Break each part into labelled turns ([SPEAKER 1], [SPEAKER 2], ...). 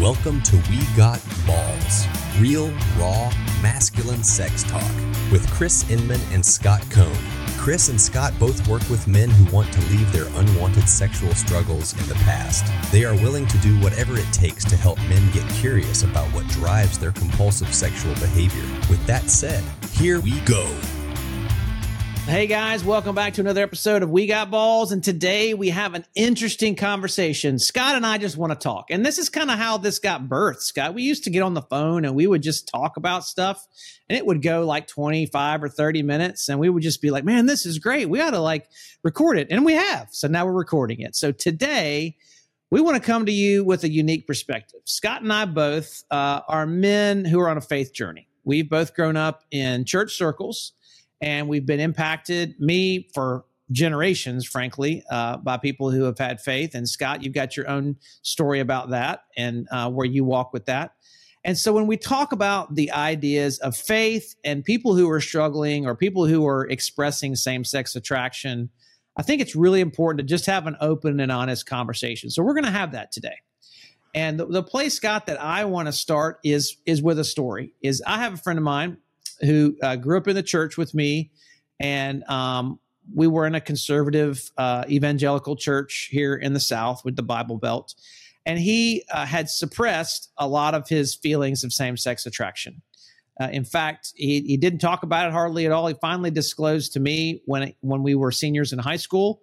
[SPEAKER 1] Welcome to We Got Balls, real, raw, masculine sex talk with Chris Inman and Scott Cone. Chris and Scott both work with men who want to leave their unwanted sexual struggles in the past. They are willing to do whatever it takes to help men get curious about what drives their compulsive sexual behavior. With that said, here we go.
[SPEAKER 2] Hey guys, welcome back to another episode of We Got Balls. And today we have an interesting conversation. Scott and I just want to talk. And this is kind of how this got birthed, Scott. We used to get on the phone and we would just talk about stuff and it would go like 25 or 30 minutes. And we would just be like, man, this is great. We ought to like record it. And we have. So now we're recording it. So today, we want to come to you with a unique perspective. Scott and I both uh, are men who are on a faith journey. We've both grown up in church circles and we've been impacted me for generations frankly uh, by people who have had faith. And scott you've got your own story about that and uh, where you walk with that. And so when we talk about the ideas of faith and people who are struggling or people who are expressing same-sex attraction i think it's really important to just have an open and honest conversation. So we're going to have that today. And the, the place scott that i want to start is is with a story is i have a friend of mine who uh, grew up in the church with me, and um, we were in a conservative uh, evangelical church here in the South with the Bible Belt. And he uh, had suppressed a lot of his feelings of same sex attraction. Uh, in fact, he, he didn't talk about it hardly at all. He finally disclosed to me when when we were seniors in high school,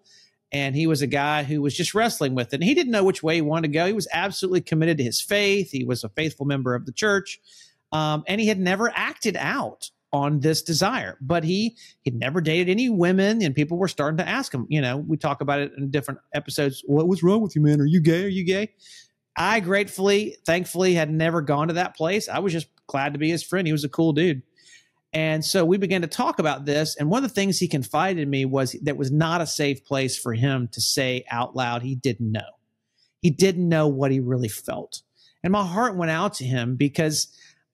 [SPEAKER 2] and he was a guy who was just wrestling with it. And he didn't know which way he wanted to go. He was absolutely committed to his faith. He was a faithful member of the church, um, and he had never acted out on this desire but he he'd never dated any women and people were starting to ask him you know we talk about it in different episodes. What was wrong with you man? Are you gay? Are you gay? I gratefully thankfully had never gone to that place. I was just glad to be his friend. He was a cool dude. And so we began to talk about this and one of the things he confided in me was that was not a safe place for him to say out loud he didn't know. He didn't know what he really felt. And my heart went out to him because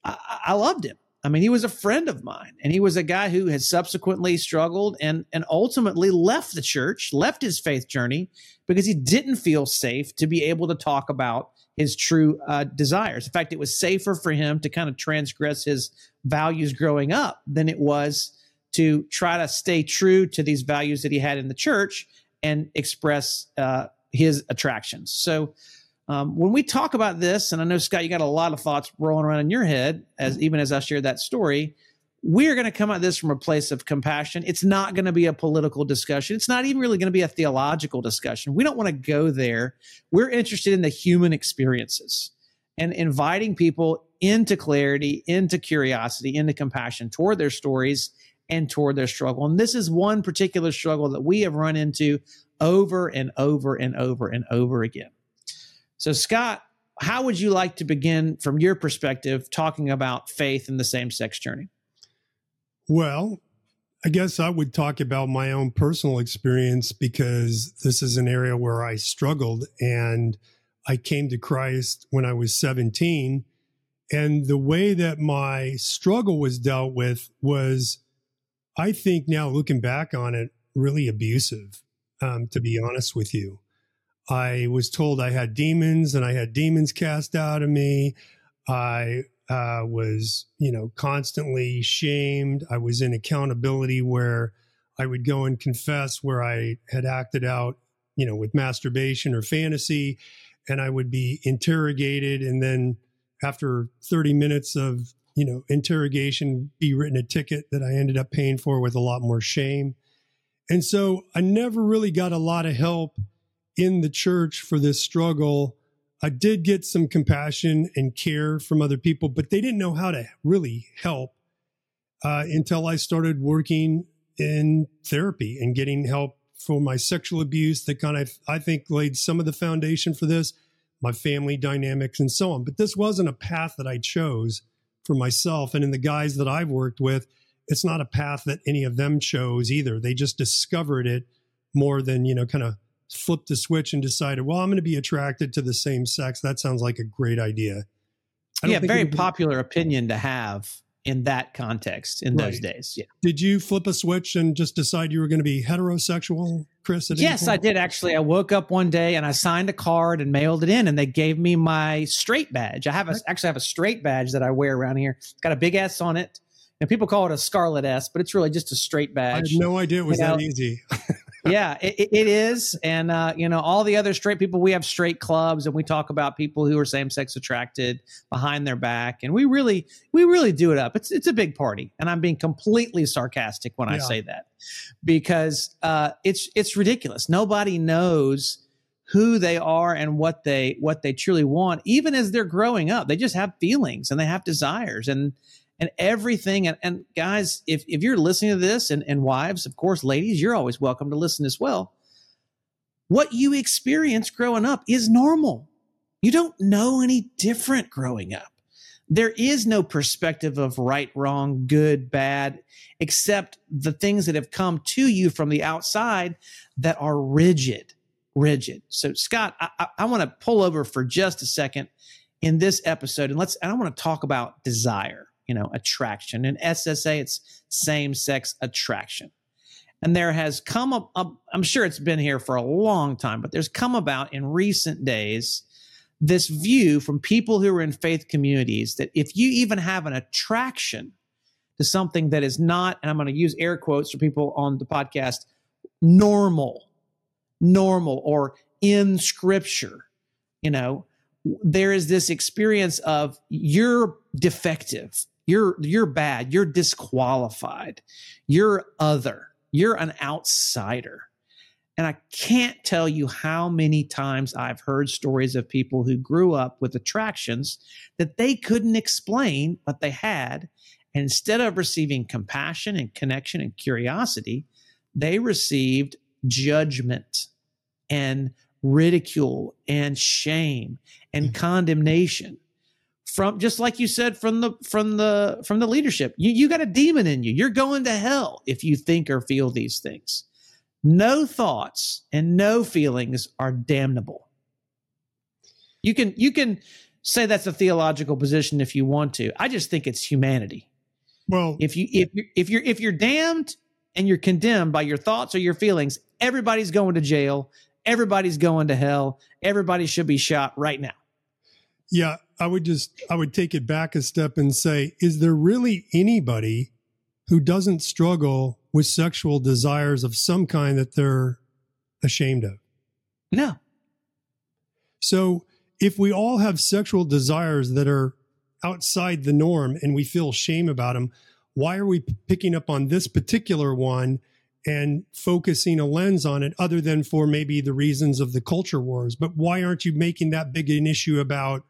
[SPEAKER 2] I, I loved him I mean, he was a friend of mine, and he was a guy who had subsequently struggled and and ultimately left the church, left his faith journey because he didn't feel safe to be able to talk about his true uh, desires. In fact, it was safer for him to kind of transgress his values growing up than it was to try to stay true to these values that he had in the church and express uh, his attractions. So um, when we talk about this, and I know Scott, you got a lot of thoughts rolling around in your head as even as I share that story. We're going to come at this from a place of compassion. It's not going to be a political discussion. It's not even really going to be a theological discussion. We don't want to go there. We're interested in the human experiences and inviting people into clarity, into curiosity, into compassion toward their stories and toward their struggle. And this is one particular struggle that we have run into over and over and over and over again. So, Scott, how would you like to begin from your perspective talking about faith in the same sex journey?
[SPEAKER 3] Well, I guess I would talk about my own personal experience because this is an area where I struggled and I came to Christ when I was 17. And the way that my struggle was dealt with was, I think now looking back on it, really abusive, um, to be honest with you. I was told I had demons and I had demons cast out of me. I uh, was, you know, constantly shamed. I was in accountability where I would go and confess where I had acted out, you know, with masturbation or fantasy, and I would be interrogated. And then after 30 minutes of, you know, interrogation, be written a ticket that I ended up paying for with a lot more shame. And so I never really got a lot of help in the church for this struggle. I did get some compassion and care from other people, but they didn't know how to really help uh, until I started working in therapy and getting help for my sexual abuse that kind of, I think, laid some of the foundation for this, my family dynamics and so on. But this wasn't a path that I chose for myself. And in the guys that I've worked with, it's not a path that any of them chose either. They just discovered it more than, you know, kind of flipped the switch and decided, well, I'm going to be attracted to the same sex. That sounds like a great idea.
[SPEAKER 2] Yeah, very popular opinion to have in that context in those days. Yeah.
[SPEAKER 3] Did you flip a switch and just decide you were going to be heterosexual, Chris?
[SPEAKER 2] yes, I did actually. I woke up one day and I signed a card and mailed it in, and they gave me my straight badge. I have a, actually have a straight badge that I wear around here. It's got a big S on it. And people call it a scarlet S, but it's really just a straight badge. I
[SPEAKER 3] had no idea it was you know, that easy.
[SPEAKER 2] yeah, it, it is. And, uh, you know, all the other straight people, we have straight clubs and we talk about people who are same sex attracted behind their back. And we really, we really do it up. It's, it's a big party. And I'm being completely sarcastic when yeah. I say that because uh, it's, it's ridiculous. Nobody knows who they are and what they, what they truly want, even as they're growing up. They just have feelings and they have desires. And, and everything. And, and guys, if, if you're listening to this and, and wives, of course, ladies, you're always welcome to listen as well. What you experience growing up is normal. You don't know any different growing up. There is no perspective of right, wrong, good, bad, except the things that have come to you from the outside that are rigid, rigid. So, Scott, I, I, want to pull over for just a second in this episode and let's, I want to talk about desire you know, attraction. In SSA, it's same sex attraction. And there has come up, I'm sure it's been here for a long time, but there's come about in recent days this view from people who are in faith communities that if you even have an attraction to something that is not, and I'm going to use air quotes for people on the podcast, normal, normal, or in scripture, you know, there is this experience of you're defective you're you're bad. You're disqualified. You're other. You're an outsider. And I can't tell you how many times I've heard stories of people who grew up with attractions that they couldn't explain, but they had. And instead of receiving compassion and connection and curiosity, they received judgment and ridicule and shame and mm-hmm. condemnation from just like you said from the from the from the leadership. You you got a demon in you. You're going to hell if you think or feel these things. No thoughts and no feelings are damnable. You can you can say that's a theological position if you want to. I just think it's humanity.
[SPEAKER 3] Well
[SPEAKER 2] if you if you're if you're if you're damned and you're condemned by your thoughts or your feelings everybody's going to jail. Everybody's going to hell. Everybody should be shot right now
[SPEAKER 3] yeah, I would just I would take it back a step and say, is there really anybody who doesn't struggle with sexual desires of some kind that they're ashamed of?
[SPEAKER 2] No.
[SPEAKER 3] So if we all have sexual desires that are outside the norm and we feel shame about them, why are we picking up on this particular one and focusing a lens on it other than for maybe the reasons of the culture wars? But why aren't you making that big an issue about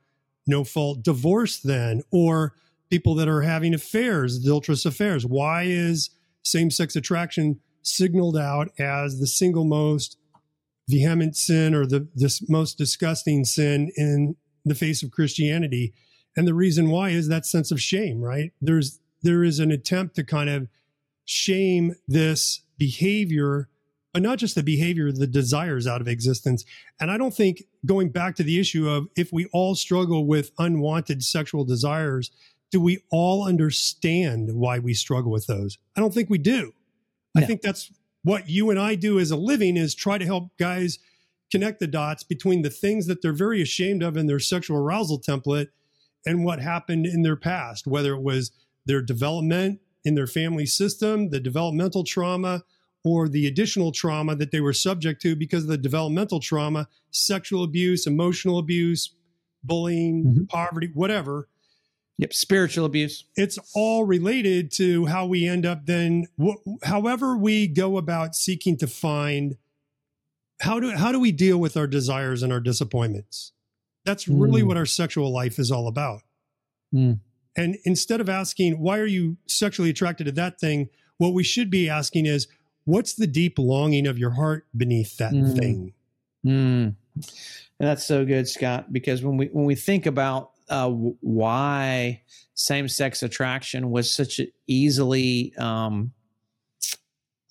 [SPEAKER 3] no fault divorce then or people that are having affairs adulterous affairs. Why is same-sex attraction signaled out as the single most vehement sin or the this most disgusting sin in the face of christianity? And the reason why is that sense of shame right? There's there is an attempt to kind of shame this behavior but not just the behavior, the desires out of existence. And I don't think going back to the issue of if we all struggle with unwanted sexual desires, do we all understand why we struggle with those? I don't think we do. No. I think that's what you and I do as a living is try to help guys connect the dots between the things that they're very ashamed of in their sexual arousal template and what happened in their past, whether it was their development in their family system, the developmental trauma, or the additional trauma that they were subject to because of the developmental trauma, sexual abuse, emotional abuse, bullying, mm-hmm. poverty, whatever.
[SPEAKER 2] Yep, spiritual abuse.
[SPEAKER 3] It's all related to how we end up then wh- however we go about seeking to find how do how do we deal with our desires and our disappointments? That's really mm. what our sexual life is all about. Mm. And instead of asking why are you sexually attracted to that thing, what we should be asking is what's the deep longing of your heart beneath that mm. thing?
[SPEAKER 2] Mm. that's so good, Scott. Because when we when we think about uh, why same sex attraction was such an easily um,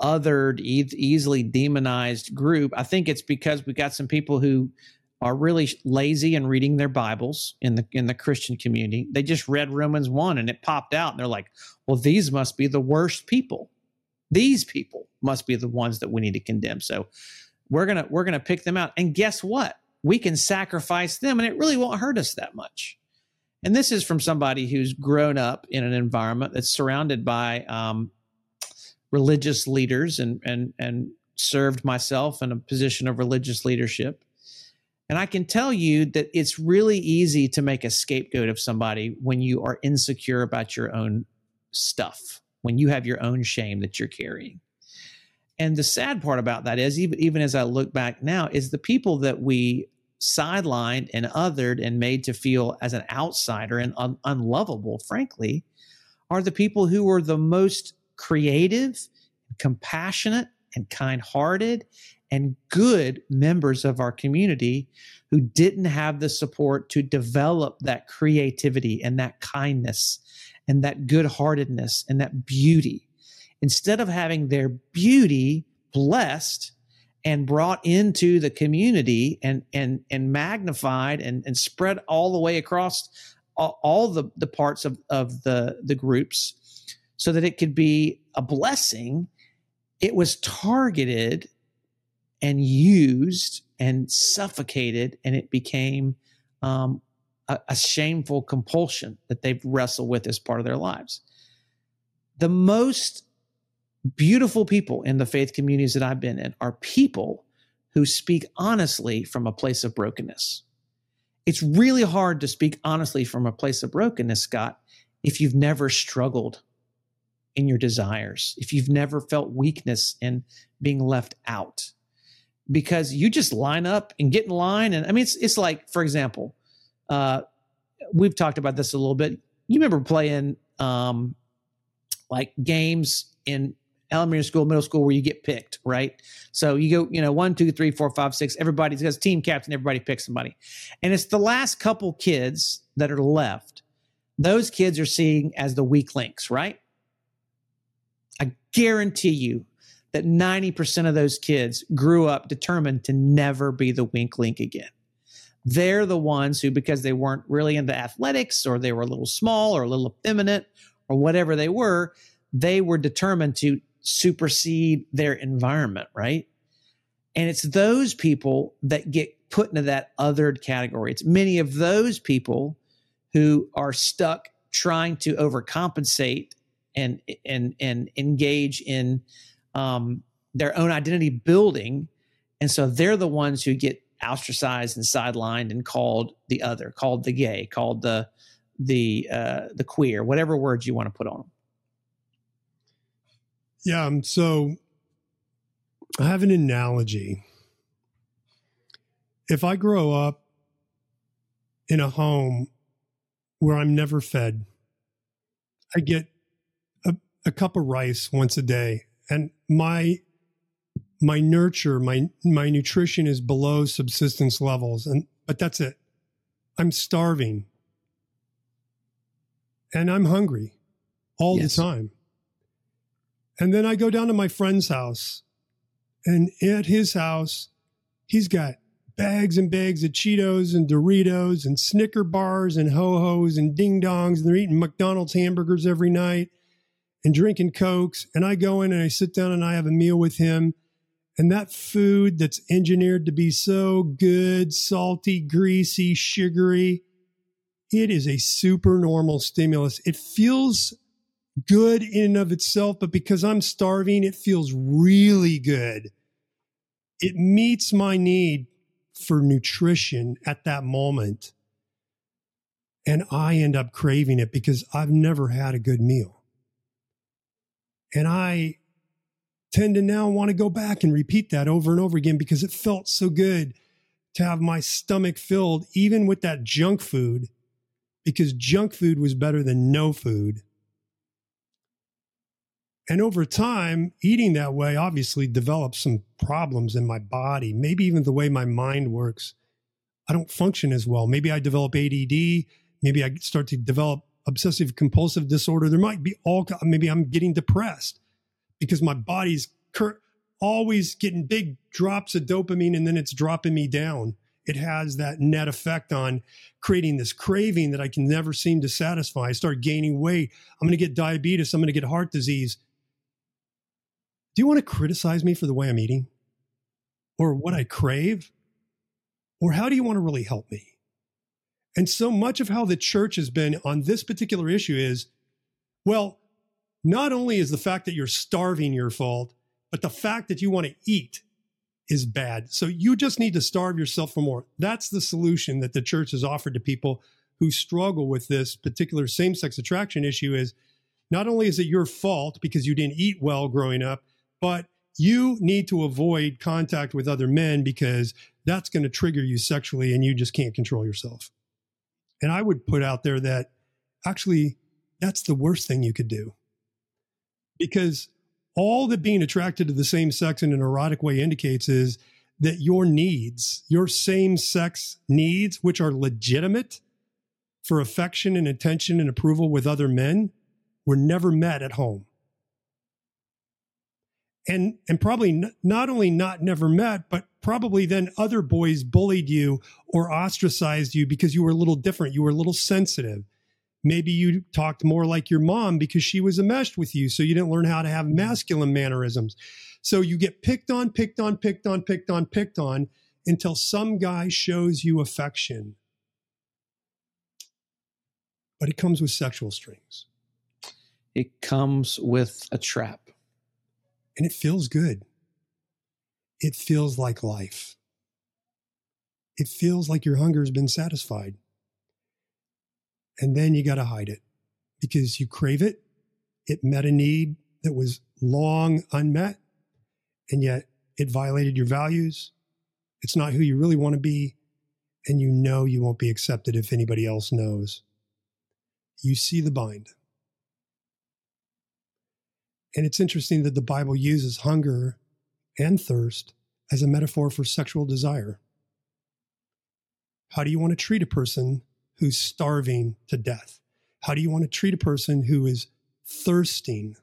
[SPEAKER 2] othered, e- easily demonized group, I think it's because we got some people who are really lazy in reading their Bibles in the in the Christian community. They just read Romans 1 and it popped out and they're like, "Well, these must be the worst people. These people must be the ones that we need to condemn." So, we're to we're to pick them out. And guess what? We can sacrifice them and it really won't hurt us that much. And this is from somebody who's grown up in an environment that's surrounded by um, religious leaders and and and served myself in a position of religious leadership and I can tell you that it's really easy to make a scapegoat of somebody when you are insecure about your own stuff, when you have your own shame that you're carrying. And the sad part about that is, even, even as I look back now, is the people that we sidelined and othered and made to feel as an outsider and un- unlovable, frankly, are the people who were the most creative, compassionate, and kind hearted and good members of our community who didn't have the support to develop that creativity and that kindness and that good heartedness and that beauty. Instead of having their beauty blessed and brought into the community and and and magnified and, and spread all the way across all, the, the parts of, of the, the groups so that it could be a blessing, it was targeted and used and suffocated, and it became um, a, a shameful compulsion that they've wrestled with as part of their lives. The most beautiful people in the faith communities that I've been in are people who speak honestly from a place of brokenness. It's really hard to speak honestly from a place of brokenness, Scott, if you've never struggled in your desires, if you've never felt weakness and being left out because you just line up and get in line. And I mean, it's it's like, for example, uh, we've talked about this a little bit. You remember playing um, like games in elementary school, middle school, where you get picked, right? So you go, you know, one, two, three, four, five, six. Everybody's got team captain. Everybody picks somebody, and it's the last couple kids that are left. Those kids are seeing as the weak links, right? I guarantee you, that 90% of those kids grew up determined to never be the wink link again. They're the ones who, because they weren't really into athletics or they were a little small or a little effeminate or whatever they were, they were determined to supersede their environment, right? And it's those people that get put into that othered category. It's many of those people who are stuck trying to overcompensate and and and engage in um, their own identity building. And so they're the ones who get ostracized and sidelined and called the other, called the gay, called the the uh, the queer, whatever words you want to put on them.
[SPEAKER 3] Yeah. Um, so I have an analogy. If I grow up in a home where I'm never fed, I get a, a cup of rice once a day and my my nurture my my nutrition is below subsistence levels and but that's it. I'm starving. And i'm hungry all yes. the time. And then i go down to my friend's house and at his house he's got bags and bags of cheetos and doritos and snicker bars and ho-hos and ding dongs and they're eating mcdonald's hamburgers every night and drinking cokes. And i go in and i sit down and i have a meal with him and that food that's engineered to be so good salty greasy sugary it is a super normal stimulus. It feels good in and of itself but because i'm starving it feels really good. It meets my need for nutrition at that moment. And i end up craving it because i've never had a good meal. And I tend to now want to go back and repeat that over and over again because it felt so good to have my stomach filled, even with that junk food, because junk food was better than no food. And over time, eating that way obviously developed some problems in my body, maybe even the way my mind works. I don't function as well. Maybe I develop ADD. Maybe I start to develop obsessive compulsive disorder. There might be all, maybe I'm getting depressed because my body's cur- always getting big drops of dopamine and then it's dropping me down. it has that net effect on creating this craving that I can never seem to satisfy. I start gaining weight. I'm going to get diabetes. I'm going to get heart disease. Do you want to criticize me for the way I'm eating or what I crave? Or how do you want to really help me? And so much of how the church has been on this particular issue is well, not only is the fact that you're starving your fault, but the fact that you want to eat is bad. So you just need to starve yourself for more. That's the solution that the church has offered to people who struggle with this particular same sex attraction issue is not only is it your fault because you didn't eat well growing up, but you need to avoid contact with other men because that's going to trigger you sexually and you just can't control yourself. And I would put out there that actually that's the worst thing you could do. Because all that being attracted to the same sex in an erotic way indicates is that your needs, your same sex needs, which are legitimate for affection and attention and approval with other men, were never met at home. And, and probably n- not only not never met, but probably then other boys bullied you or ostracized you because you were a little different. You were a little sensitive Maybe you talked more like your mom because she was enmeshed with you. So you didn't learn how to have mm-hmm. masculine mannerisms. So you get picked on, picked on, picked on, picked on, picked on until some guy shows you affection. But it comes with sexual strings.
[SPEAKER 2] It comes with a trap.
[SPEAKER 3] And it feels good. It feels like life. It feels like your hunger has been satisfied and then you got to hide it because you crave it. It met a need that was long unmet, and yet it violated your values. It's not who you really want to be, and you know you won't be accepted if anybody else knows. You see the bind. And it's interesting that the Bible uses hunger and thirst as a metaphor for sexual desire. How do you want to treat a person who's starving to death? How do you want to treat a person who is thirsting?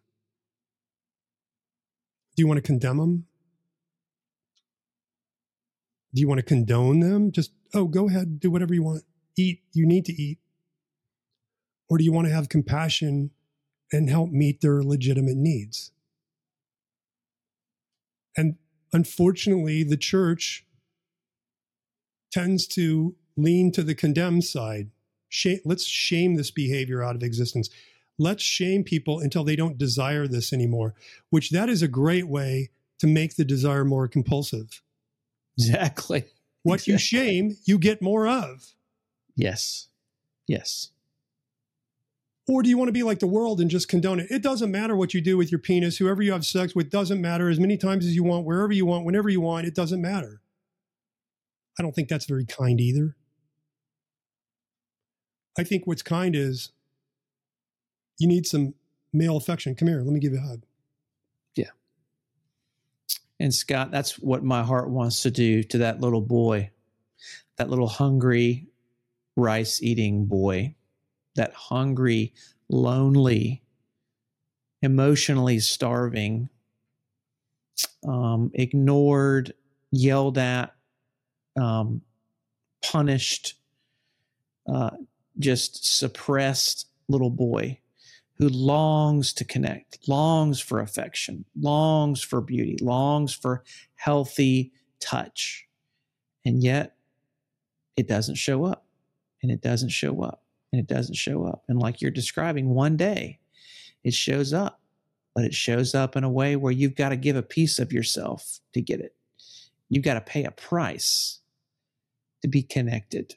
[SPEAKER 3] Do you want to condemn them? Do you want to condone them? Just, oh, go ahead, do whatever you want. Eat, you need to eat. Or do you want to have compassion and help meet their legitimate needs? And unfortunately, the church tends to lean to the condemn side. Shame, let's shame this behavior out of existence. Let's shame people until they don't desire this anymore, which that is a great way to make the desire more compulsive.
[SPEAKER 2] Exactly.
[SPEAKER 3] What exactly. you shame, you get more of.
[SPEAKER 2] Yes. Yes.
[SPEAKER 3] Or do you want to be like the world and just condone it? It doesn't matter what you do with your penis. Whoever you have sex with doesn't matter as many times as you want, wherever you want, whenever you want. It doesn't matter. I don't think that's very kind either. I think what's kind is you need some male affection. Come here, let me give you a hug.
[SPEAKER 2] Yeah. And Scott, that's what my heart wants to do to that little boy, that little hungry, rice eating boy, that hungry, lonely, emotionally starving, um, ignored, yelled at, um, punished, uh, just suppressed little boy who longs to connect, longs for affection, longs for beauty, longs for healthy touch. And yet it doesn't show up and it doesn't show up and it doesn't show up. And like you're describing, one day it shows up, but it shows up in a way where you've got to give a piece of yourself to get it. You've got to pay a price to be connected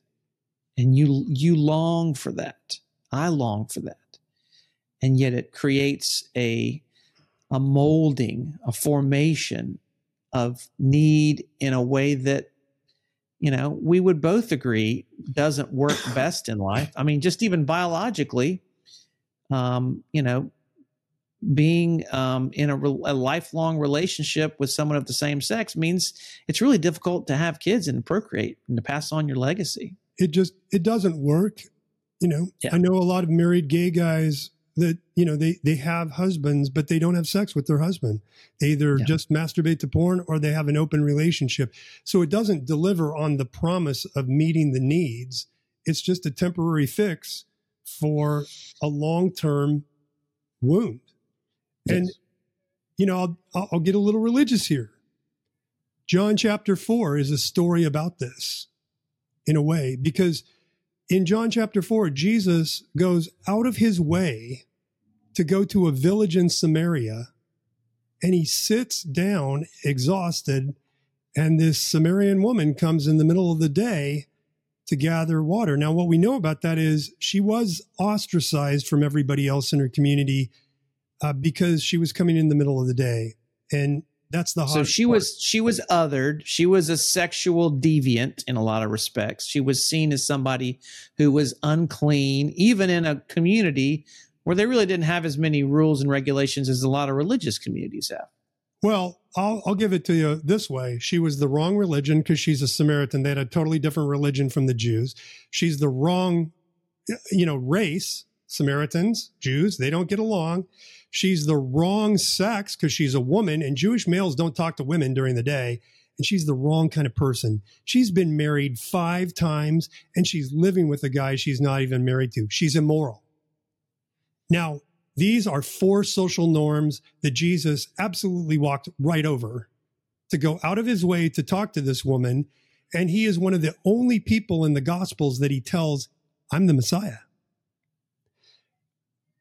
[SPEAKER 2] and you you long for that. I long for that. And yet it creates a a molding a formation of need in a way that you know we would both agree doesn't work best in life. I mean just even biologically um you know being um, in a, re- a, lifelong relationship with someone of the same sex means it's really difficult to have kids and procreate and to pass on your legacy
[SPEAKER 3] it just it doesn't work. You know, yeah. I know a lot of married gay guys that you know they they have husbands but they don't have sex with their husband they either yeah. just masturbate to porn or they have an open relationship so it doesn't deliver on the promise of meeting the needs it's just a temporary fix for a long-term wound yes. and you know I'll, I'll get a little religious here john chapter 4 is a story about this in a way because in John chapter 4, Jesus goes out of his way to go to a village in Samaria and he sits down exhausted. And this Samaritan woman comes in the middle of the day to gather water. Now, what we know about that is she was ostracized from everybody else in her community uh, because she was coming in the middle of the day. And that's the
[SPEAKER 2] so she part. was she was othered. She was a sexual deviant in a lot of respects. She was seen as somebody who was unclean, even in a community where they really didn't have as many rules and regulations as a lot of religious communities have.
[SPEAKER 3] Well, I'll, I'll give it to you this way. She was the wrong religion because she's a Samaritan. They had a totally different religion from the Jews. She's the wrong, you know, race. Samaritans, Jews, they don't get along. She's the wrong sex because she's a woman, and Jewish males don't talk to women during the day. And she's the wrong kind of person. She's been married five times and she's living with a guy she's not even married to. She's immoral. Now, these are four social norms that Jesus absolutely walked right over to go out of his way to talk to this woman. And he is one of the only people in the Gospels that he tells, I'm the Messiah.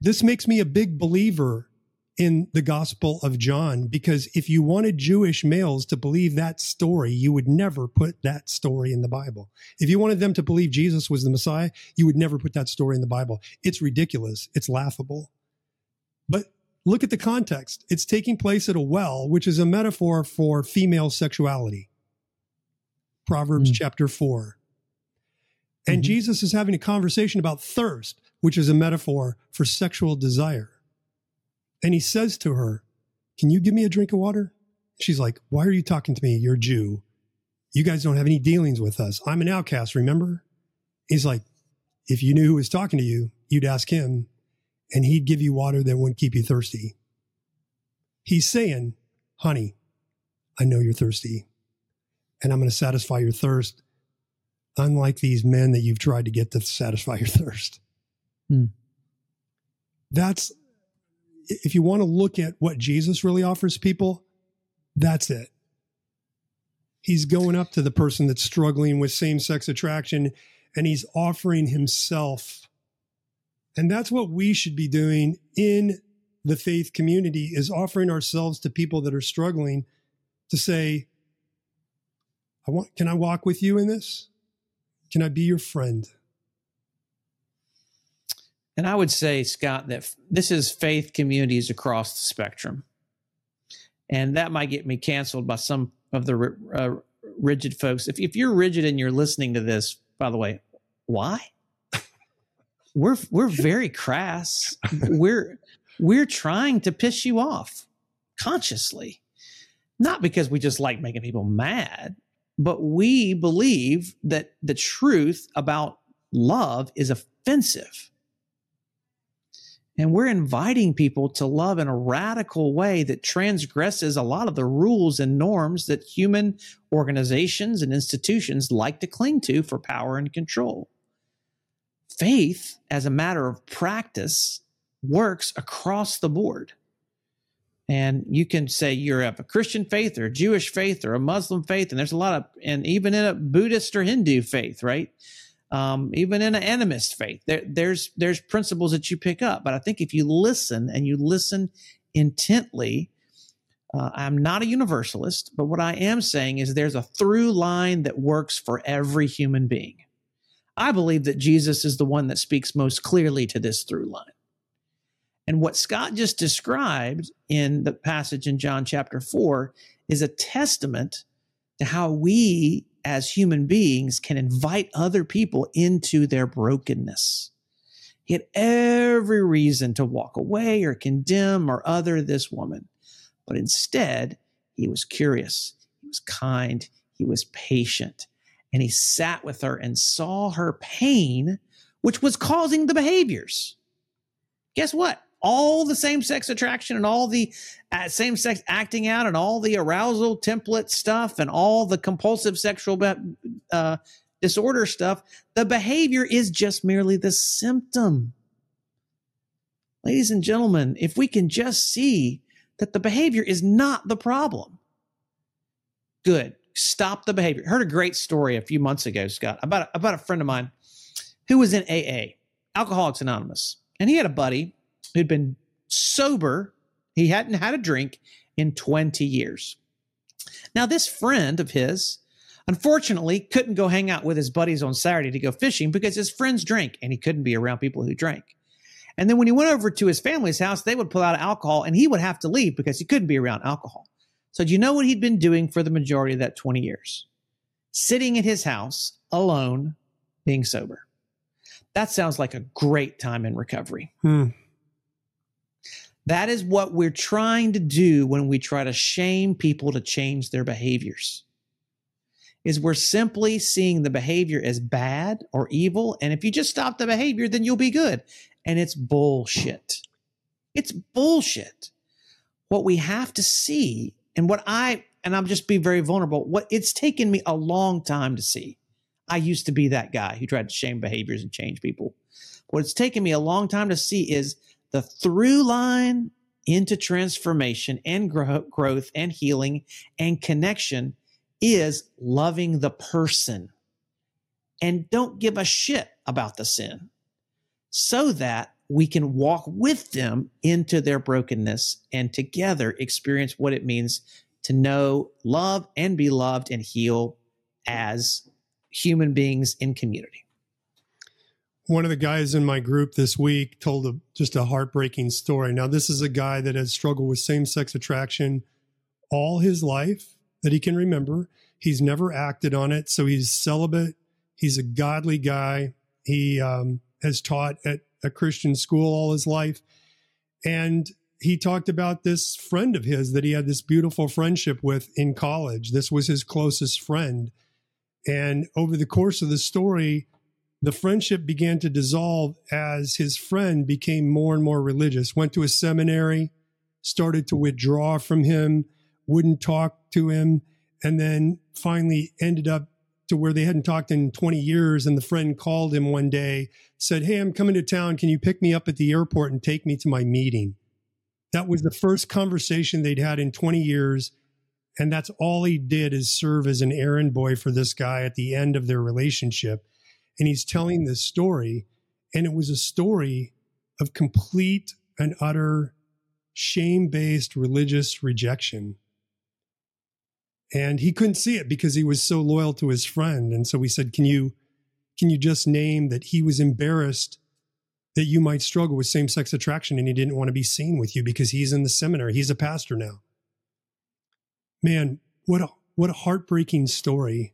[SPEAKER 3] This makes me a big believer in the Gospel of John because if you wanted Jewish males to believe that story, you would never put that story in the Bible. If you wanted them to believe Jesus was the Messiah, you would never put that story in the Bible. It's ridiculous. It's laughable. But look at the context. It's taking place at a well, which is a metaphor for female sexuality. Proverbs mm. chapter 4. And mm-hmm. Jesus is having a conversation about thirst which is a metaphor for sexual desire. And he says to her, Can you give me a drink of water? She's like, Why are you talking to me? You're a Jew. You guys don't have any dealings with us. I'm an outcast, remember? He's like, If you knew who was talking to you, you'd ask him, and he'd give you water that wouldn't keep you thirsty. He's saying, Honey, I know you're thirsty, and I'm going to satisfy your thirst, unlike these men that you've tried to get to satisfy your thirst. Hmm. That's, if you want to look at what Jesus really offers people, that's it. He's going up to the person that's struggling with same sex attraction and he's offering himself. And that's what we should be doing in the faith community is offering ourselves to people that are struggling to say, I want, can I walk with you in this? Can I be your friend?
[SPEAKER 2] And I would say, Scott, that this is faith communities across the spectrum. And that might get me canceled by some of the uh, rigid folks. If, if you're rigid and you're listening to this, by the way, why? we're we're very crass. we're we're trying to piss you off consciously. Not because we just like making people mad, but we believe that the truth about love is offensive. And we're inviting people to love in a radical way that transgresses a lot of the rules and norms that human organizations and institutions like to cling to for power and control. Faith, as a matter of practice, works across the board. And you can say you're a Christian faith or a Jewish faith or a Muslim faith. And there's a lot of, and even in a Buddhist or Hindu faith, right? Um, even in an animist faith, there, there's there's principles that you pick up. But I think if you listen and you listen intently, uh, I'm not a universalist, but what I am saying is there's a through line that works for every human being. I believe that Jesus is the one that speaks most clearly to this through line. And what Scott just described in the passage in John chapter 4 is a testament to how we as human beings can invite other people into their brokenness. He had every reason to walk away or condemn or other this woman. But instead, he was curious, he was kind, he was patient, and he sat with her and saw her pain, which was causing the behaviors. Guess what? All the same sex attraction and all the uh, same sex acting out and all the arousal template stuff and all the compulsive sexual uh, disorder stuff, the behavior is just merely the symptom. Ladies and gentlemen, if we can just see that the behavior is not the problem, good. Stop the behavior. Heard a great story a few months ago, Scott, about, about a friend of mine who was in AA, Alcoholics Anonymous. And he had a buddy who'd been sober. He hadn't had a drink in 20 years. Now, this friend of his, unfortunately, couldn't go hang out with his buddies on Saturday to go fishing because his friends drank and he couldn't be around people who drank. And then when he went over to his family's house, they would pull out alcohol and he would have to leave because he couldn't be around alcohol. So, do you know what he'd been doing for the majority of that 20 years? Sitting at his house alone, being sober. That sounds like a great time in recovery. Hmm. That is what we're trying to do when we try to shame people to change their behaviors. Is we're simply seeing the behavior as bad or evil and if you just stop the behavior then you'll be good. And it's bullshit. It's bullshit. What we have to see and what I and I'm just being very vulnerable, what it's taken me a long time to see I used to be that guy who tried to shame behaviors and change people. What it's taken me a long time to see is the through line into transformation and grow- growth and healing and connection is loving the person and don't give a shit about the sin so that we can walk with them into their brokenness and together experience what it means to know, love, and be loved and heal as human beings in community.
[SPEAKER 3] One of the guys in my group this week told a, just a heartbreaking story. Now, this is a guy that has struggled with same sex attraction all his life that he can remember. He's never acted on it. So he's celibate. He's a godly guy. He um, has taught at a Christian school all his life. And he talked about this friend of his that he had this beautiful friendship with in college. This was his closest friend. And over the course of the story, the friendship began to dissolve as his friend became more and more religious, went to a seminary, started to withdraw from him, wouldn't talk to him, and then finally ended up to where they hadn't talked in 20 years. And the friend called him one day, said, Hey, I'm coming to town. Can you pick me up at the airport and take me to my meeting? That was the first conversation they'd had in 20 years. And that's all he did is serve as an errand boy for this guy at the end of their relationship. And he's telling this story. And it was a story of complete and utter shame based religious rejection. And he couldn't see it because he was so loyal to his friend. And so we said, Can you can you just name that he was embarrassed that you might struggle with same sex attraction and he didn't want to be seen with you because he's in the seminary. He's a pastor now man, what a what a heartbreaking story.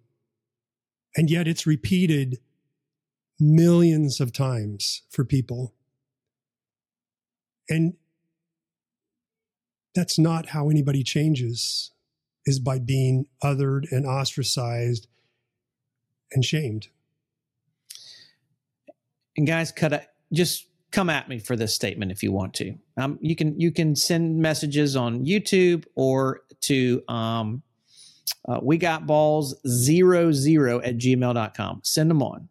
[SPEAKER 3] And yet it's repeated millions of times for people. And that's not how anybody changes is by being othered and ostracized and shamed.
[SPEAKER 2] And guys, cut. Just come at me for this statement if you want to. Um, you can you can send messages on YouTube or to um, uh, we got balls zero zero at gmail.com. Send them on.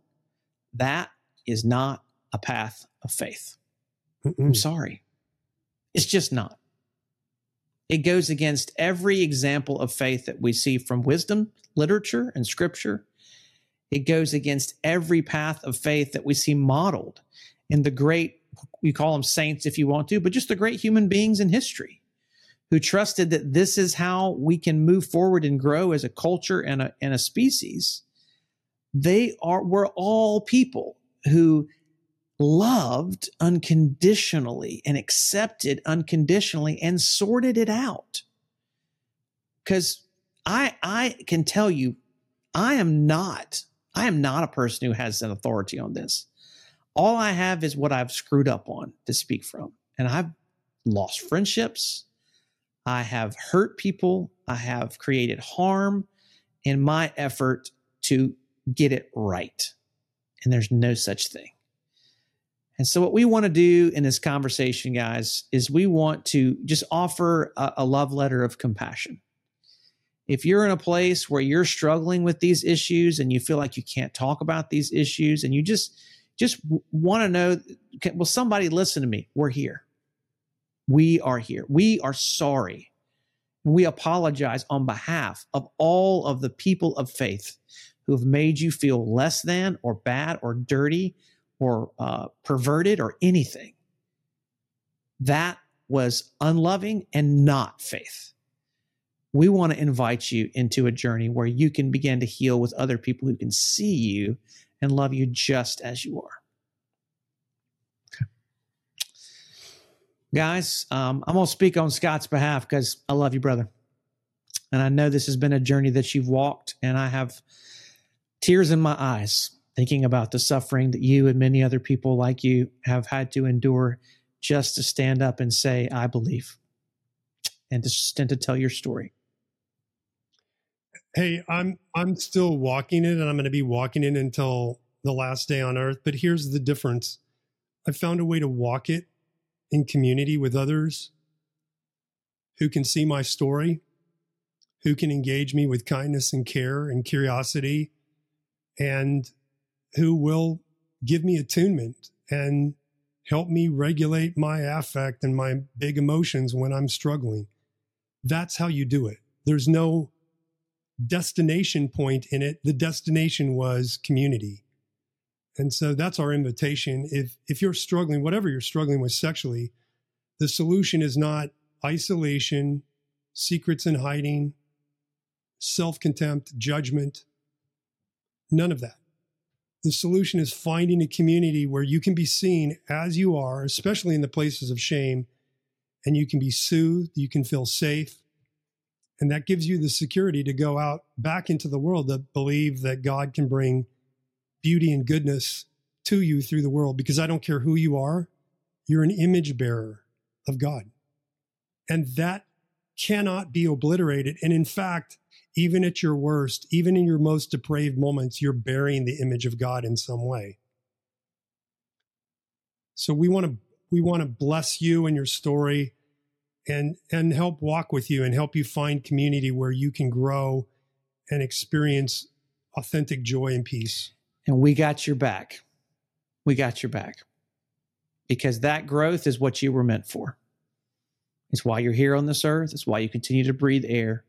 [SPEAKER 2] That is not a path of faith. Mm-mm. I'm sorry. It's just not. It goes against every example of faith that we see from wisdom, literature, and scripture. It goes against every path of faith that we see modeled in the great, you call them saints if you want to, but just the great human beings in history who trusted that this is how we can move forward and grow as a culture and a, and a species. They are, we're all people who loved unconditionally and accepted unconditionally and sorted it out. Because I, I can tell you, I am not, I am not a person who has an authority on this. All I have is what I've screwed up on to speak from. And I've lost friendships. I have hurt people. I have created harm in my effort to get it right. And there's no such thing. And so, what we want to do in this conversation, guys, is we want to just offer a, a, love letter of compassion. If you're in a place where you're struggling with these issues and you feel like you can't talk about these issues and you just just want to know, can, will somebody listen to me? We're here. We are here. We are sorry. We apologize on behalf of all of the people of faith who have made you feel less than or bad or dirty or uh, perverted or anything. That was unloving and not faith. We want to invite you into a journey where you can begin to heal with other people who can see you and love you just as you are. Guys, um, I'm going to speak on Scott's behalf because I love you, brother. And I know this has been a journey that you've walked, and I have tears in my eyes thinking about the suffering that you and many other people like you have had to endure just to stand up and say, I believe, and to, stand to tell your story.
[SPEAKER 3] Hey, I'm I'm still walking it and I'm going to be walking it until the last day on earth, but here's the difference. I found a way to walk it in community with others who can see my story, who can engage me with kindness and care and curiosity and who will give me attunement and help me regulate my affect and my big emotions when I'm struggling. That's how you do it. There's no destination point in it. The destination was community. And so that's our invitation. If if you're struggling, whatever you're struggling with sexually, the solution is not isolation, secrets and hiding, self-contempt, judgment. None of that. The solution is finding a community where you can be seen as you are, especially in the places of shame, and you can be soothed, you can feel safe. And that gives you the security to go out back into the world to believe that God can bring beauty and goodness to you through the world because I don't care who you are, you're an image bearer of God. And that cannot be obliterated. And in fact, even at your worst, even in your most depraved moments, you're bearing the image of God in some way. So we want to we want to bless you and your story and and help walk with you and help you find community where you can grow and experience authentic joy and peace.
[SPEAKER 2] And we got your back. We got your back. Because that growth is what you were meant for. It's why you're here on this earth. It's why you continue to breathe air.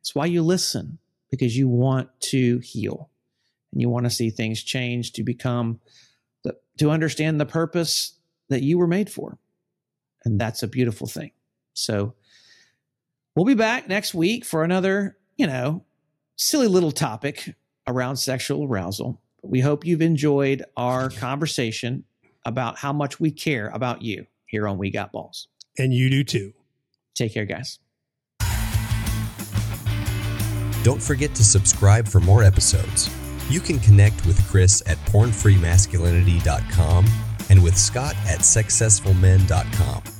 [SPEAKER 2] It's why you listen because you want to heal and you want to see things change to become the, to understand the purpose that you were made for. And that's a beautiful thing. So we'll be back next week for another, you know, silly little topic around sexual arousal. We hope you've enjoyed our conversation about how much we care about you here on We Got Balls.
[SPEAKER 3] And you do too.
[SPEAKER 2] Take care, guys.
[SPEAKER 1] Don't forget to subscribe for more episodes. You can connect with Chris at pornfreemasculinity.com and with Scott at sexcessfulmen.com.